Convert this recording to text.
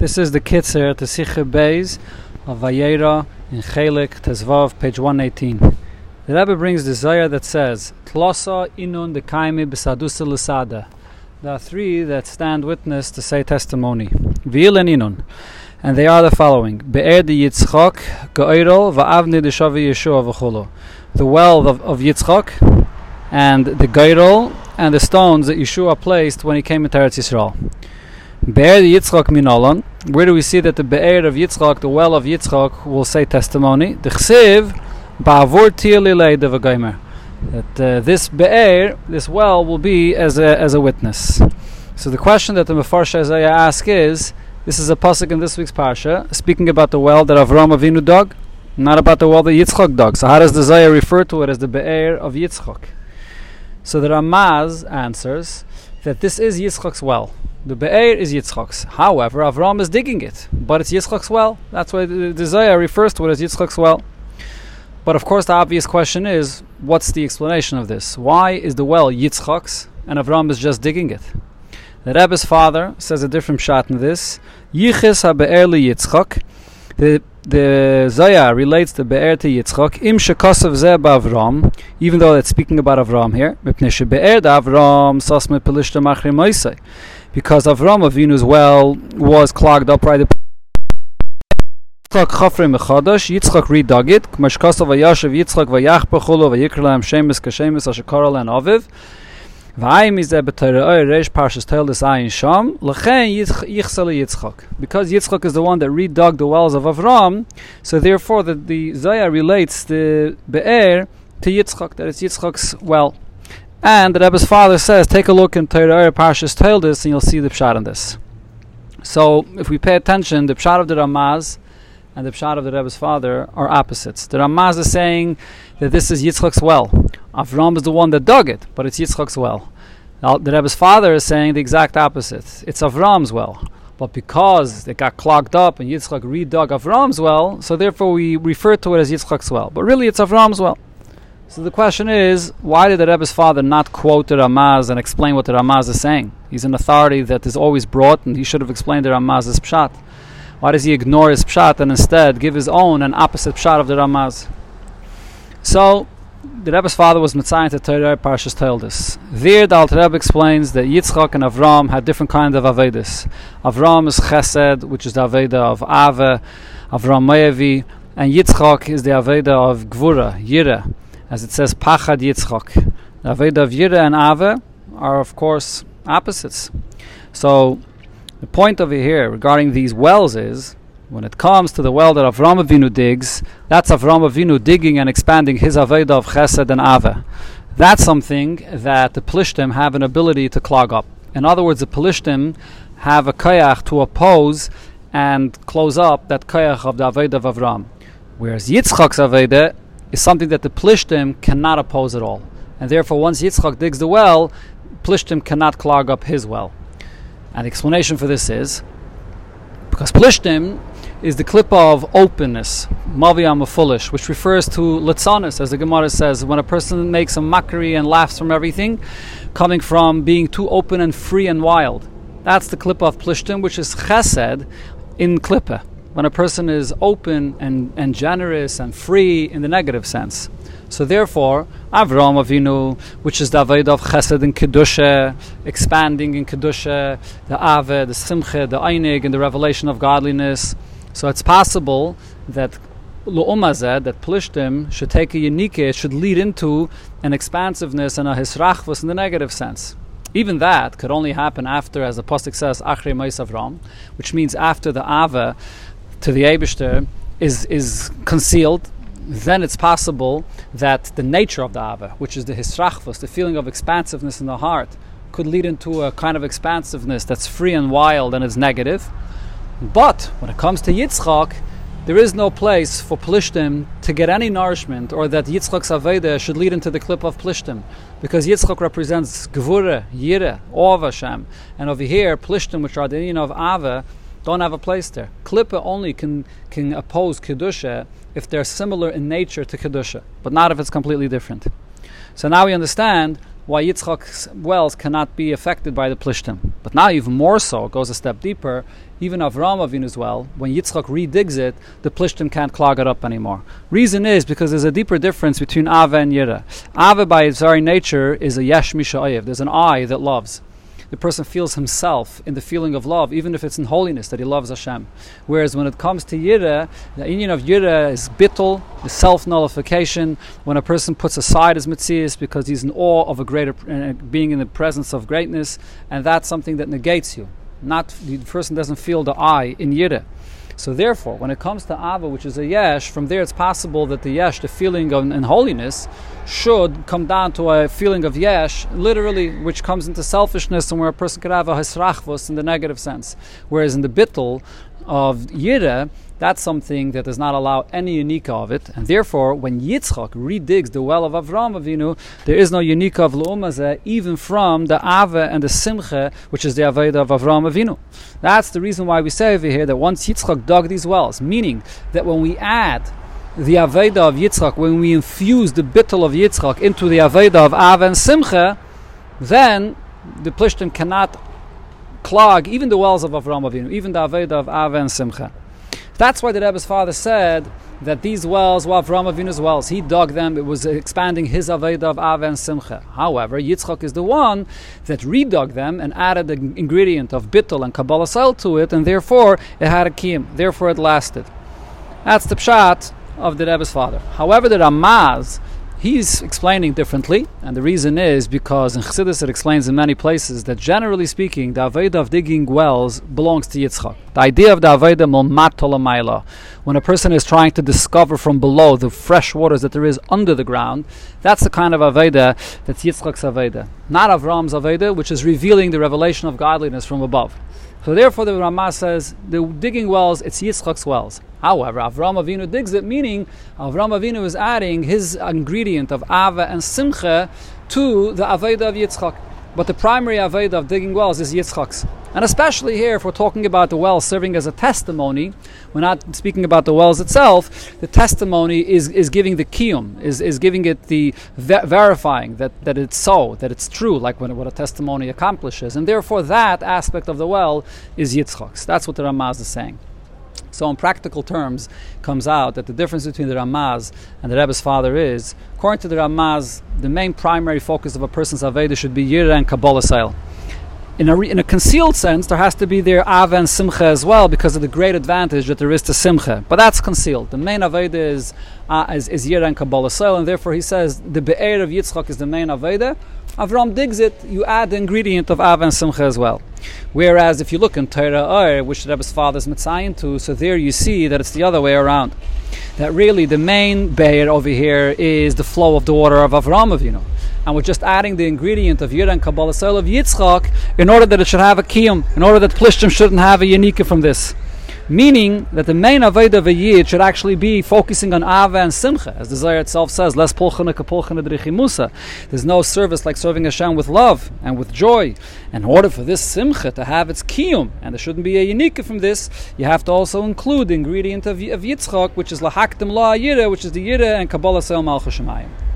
This is the Kitzer to Sicha Beis of Vayera in Chelik Tezvav, page 118. The Rebbe brings the Zohar that says, Tlosa inun de kaimi besadusa lusada. There are three that stand witness to say testimony. Vil and inun. And they are the following. Be'er de Yitzchok, Go'irol, Va'avni de Shavi Yeshua v'chulo. The well of, of Yitzchok, and the Goirol, and the stones that Yeshua placed when he came into Eretz Yisrael. Be'er de Yitzchok minolon. Where do we see that the Be'er of Yitzchok, the well of Yitzchok, will say testimony? The Chsiv, Ba'avur tir lilei de v'goymer. That uh, this Be'er, this well, will be as a, as a witness. So the question that the Mefarsh Isaiah asks is, this is a pasuk in this week's parsha, speaking about the well that Avram Avinu dug, not about the well that Yitzchok dug. So how does the Zohar refer to it as the Be'er of Yitzchok? So the Ramaz answers that this is Yitzchok's well. The Be'er is Yitzchok's. However, Avram is digging it, but it's Yitzchok's well. That's why the, Zohar refers to it as Yitzchok's well. But of course, the obvious question is, what's the explanation of this? Why is the well Yitzchok's and Avram is just digging it? The Rebbe's father says a different shot in this. Yichis ha-be'er li-Yitzchok. The the Zohar relates the Be'er to Yitzchok. Im shekosav ze Avram, even though it's speaking about Avram here. Mipnei shebe'er da Avram sas me pelishta machri moisei. Because Avram Avinu's well was clogged up right Yitzchak chafre mechadosh, Yitzchak redug it, k'mash kosav vayashav Yitzchak vayach bechulu vayikra lahem shemes kashemes asher kara aviv. V'ayim is there b'torah oy parshas toilus ayin sham, l'chein yichsel Yitzchak. Because Yitzchak is the one that redug the wells of Avram, so therefore the, the Zohar relates the Be'er to Yitzchak, that it's Yitzchak's well. And the Rebbe's father says, take a look in Torah parshas toilus and you'll see the pshat in this. So if we pay attention, the pshat of the Ramaz and the pshat of the Rebbe's father are opposites. The Ramaz is saying that this is Yitzchak's well. Avram is the one that dug it, but it's Yitzchak's well. Now, the Rebbe's father is saying the exact opposite. It's Avram's well. But because it got clogged up and Yitzchak redug Avram's well, so therefore we refer to it as Yitzchak's well. But really it's Avram's well. So the question is, why did the Rebbe's father not quote the Ramaz and explain what the Ramaz is saying? He's an authority that is always brought, and he should have explained the Ramaz's pshat. Why does he ignore his pshat and instead give his own and opposite pshat of the Ramaz? So, the Rebbe's father was Mitzayin to Torah Parshas Toldis. There, the Alter Rebbe explains that Yitzchak and Avram had different kinds of Avedis. Avram is Chesed, which is the Aveda of Ave, Avram Meyevi, and Yitzchak is the Aveda of Gvura, Yira, as it says Pachad Yitzchak. The Aveda of Yira and Ave are, of course, opposites. So, the point over here regarding these wells is when it comes to the well that Avram Avinu digs, that's Avram Avinu digging and expanding his Aveda of Chesed and Ave. That's something that the Plishtim have an ability to clog up. In other words, the Plishtim have a koyach to oppose and close up that koyach of the Aveda of Avram. Whereas Yitzchak's Aveda is something that the Plishtim cannot oppose at all. And therefore, once Yitzchak digs the well, Plishtim cannot clog up his well. And the explanation for this is because Plishtim is the clip of openness, maviyam foolish, which refers to litzanis, as the Gemara says, when a person makes a mockery and laughs from everything, coming from being too open and free and wild. That's the clip of Plishtim, which is chesed in klippa, when a person is open and, and generous and free in the negative sense. So therefore, Avram Avinu, which is the Aved of Chesed and Kedusha, expanding in Kedusha, the Ave, the Simcha, the Einig, and the revelation of godliness. So it's possible that Lu'umazeh, that Plishtim, should take a unique, should lead into an expansiveness and a hisrachvus in the negative sense. Even that could only happen after, as the Pasuk says, Achre Avram, which means after the Ave to the Abishter is, is concealed, then it's possible that the nature of the Ava, which is the hisrachvus, the feeling of expansiveness in the heart, could lead into a kind of expansiveness that's free and wild and is negative. But when it comes to Yitzchak, there is no place for Plishtim to get any nourishment, or that Yitzchak's Aveda should lead into the clip of Plishtim, because Yitzchak represents Gvura, Yira, of Hashem, and over here, Plishtim, which are the union of Ava, don't have a place there. Klippa only can, can oppose Kedusha if they're similar in nature to Kedusha, but not if it's completely different. So now we understand why Yitzchak's wells cannot be affected by the Plishtim. But now even more so, it goes a step deeper, even Avram Avinu's well, when Yitzchak redigs it, the Plishtim can't clog it up anymore. Reason is because there's a deeper difference between Ava and Yira. Ava by its very nature is a Yesh Misha'ayev. There's an eye that loves the person feels himself in the feeling of love, even if it's in holiness that he loves Hashem. Whereas when it comes to Yira, the union of Yira is bittul, is self nullification. When a person puts aside his mitzias because he's in awe of a greater, uh, being in the presence of greatness, and that's something that negates you. Not the person doesn't feel the I in Yira. So therefore, when it comes to Ava, which is a Yesh, from there it's possible that the Yesh, the feeling of in holiness, should come down to a feeling of Yesh, literally, which comes into selfishness and where a person could have a Hisrachvus in the negative sense. Whereas in the Bittel of Yira, that's something that does not allow any unique of it, and therefore, when Yitzchak redigs the well of Avram Avinu, there is no unique of Lu'umazeh, even from the Ava and the Simcha, which is the Aveda of Avram Avinu. That's the reason why we say over here that once Yitzchak dug these wells, meaning that when we add the Aveda of Yitzchak, when we infuse the bittel of Yitzchak into the Aveda of Ava and Simcha, then the Plishtim cannot clog even the wells of Avram Avinu, even the Aveda of Ava and Simcha. That's why the Rebbe's father said that these wells were Avram Avinu's wells. He dug them. It was expanding his Aveda of Ava and Simcha. However, Yitzchak is the one that redug them and added the ingredient of bittul and Kabbalas Ol to it, and therefore it had a kiyum. Therefore it lasted. That's the pshat of the Rebbe's father. However, the Ramaz He's explaining differently, and the reason is because in Chassidus it explains in many places that generally speaking, the Aveda of digging wells belongs to Yitzchak. The idea of the Aveda Molmatolamayla, when a person is trying to discover from below the fresh waters that there is under the ground, that's the kind of Aveda that's Yitzchak's Aveda. Not Avram's Aveda, which is revealing the revelation of godliness from above. So therefore, the Ramaz says the digging wells, it's Yitzchak's wells. However, Avram Avinu digs it, meaning Avram Avinu is adding his ingredient of Ava and Simcha to the Aveda of Yitzchak. But the primary Aveda of digging wells is Yitzchak's. And especially here, if we're talking about the well serving as a testimony, we're not speaking about the wells itself. The testimony is, is giving the kiyum, is, is giving it the ver- verifying that, that it's so, that it's true, like when, what a testimony accomplishes. And therefore, that aspect of the well is Yitzchak's. That's what the Ramaz is saying. So, in practical terms, comes out that the difference between the Ramaz and the Rebbe's father is, according to the Ramaz, the main primary focus of a person's Aveda should be Yira and Kabbalas Ol in a, re, in a concealed sense, there has to be their Ava and Simcha as well because of the great advantage that there is to Simcha. But that's concealed. The main Aveda is, uh, is, is Yira and Kabbalas Ol, and therefore he says the Be'er of Yitzchak is the main Aveda. Avram digs it, you add the ingredient of Ava and Simcha as well. Whereas if you look in Torah Or, which the Rebbe's father is Mitzayin to, so there you see that it's the other way around. That really the main Be'er over here is the flow of the water of Avram Avinu and we're just adding the ingredient of Yira and Kabbalas Ol of Yitzchak in order that it should have a kiyum, in order that Plishtim shouldn't have a unika from this. Meaning that the main Aveda of a Yid should actually be focusing on Ava and Simcha, as the Zohar itself says, kapulchana Musa. There's no service like serving Hashem with love and with joy. In order for this Simcha to have its kiyum, and there shouldn't be a unique from this, you have to also include the ingredient of, of Yitzchak, which is lahaktim la Yira, which is the Yira and Kabbalas Ol Malchus Shemayim.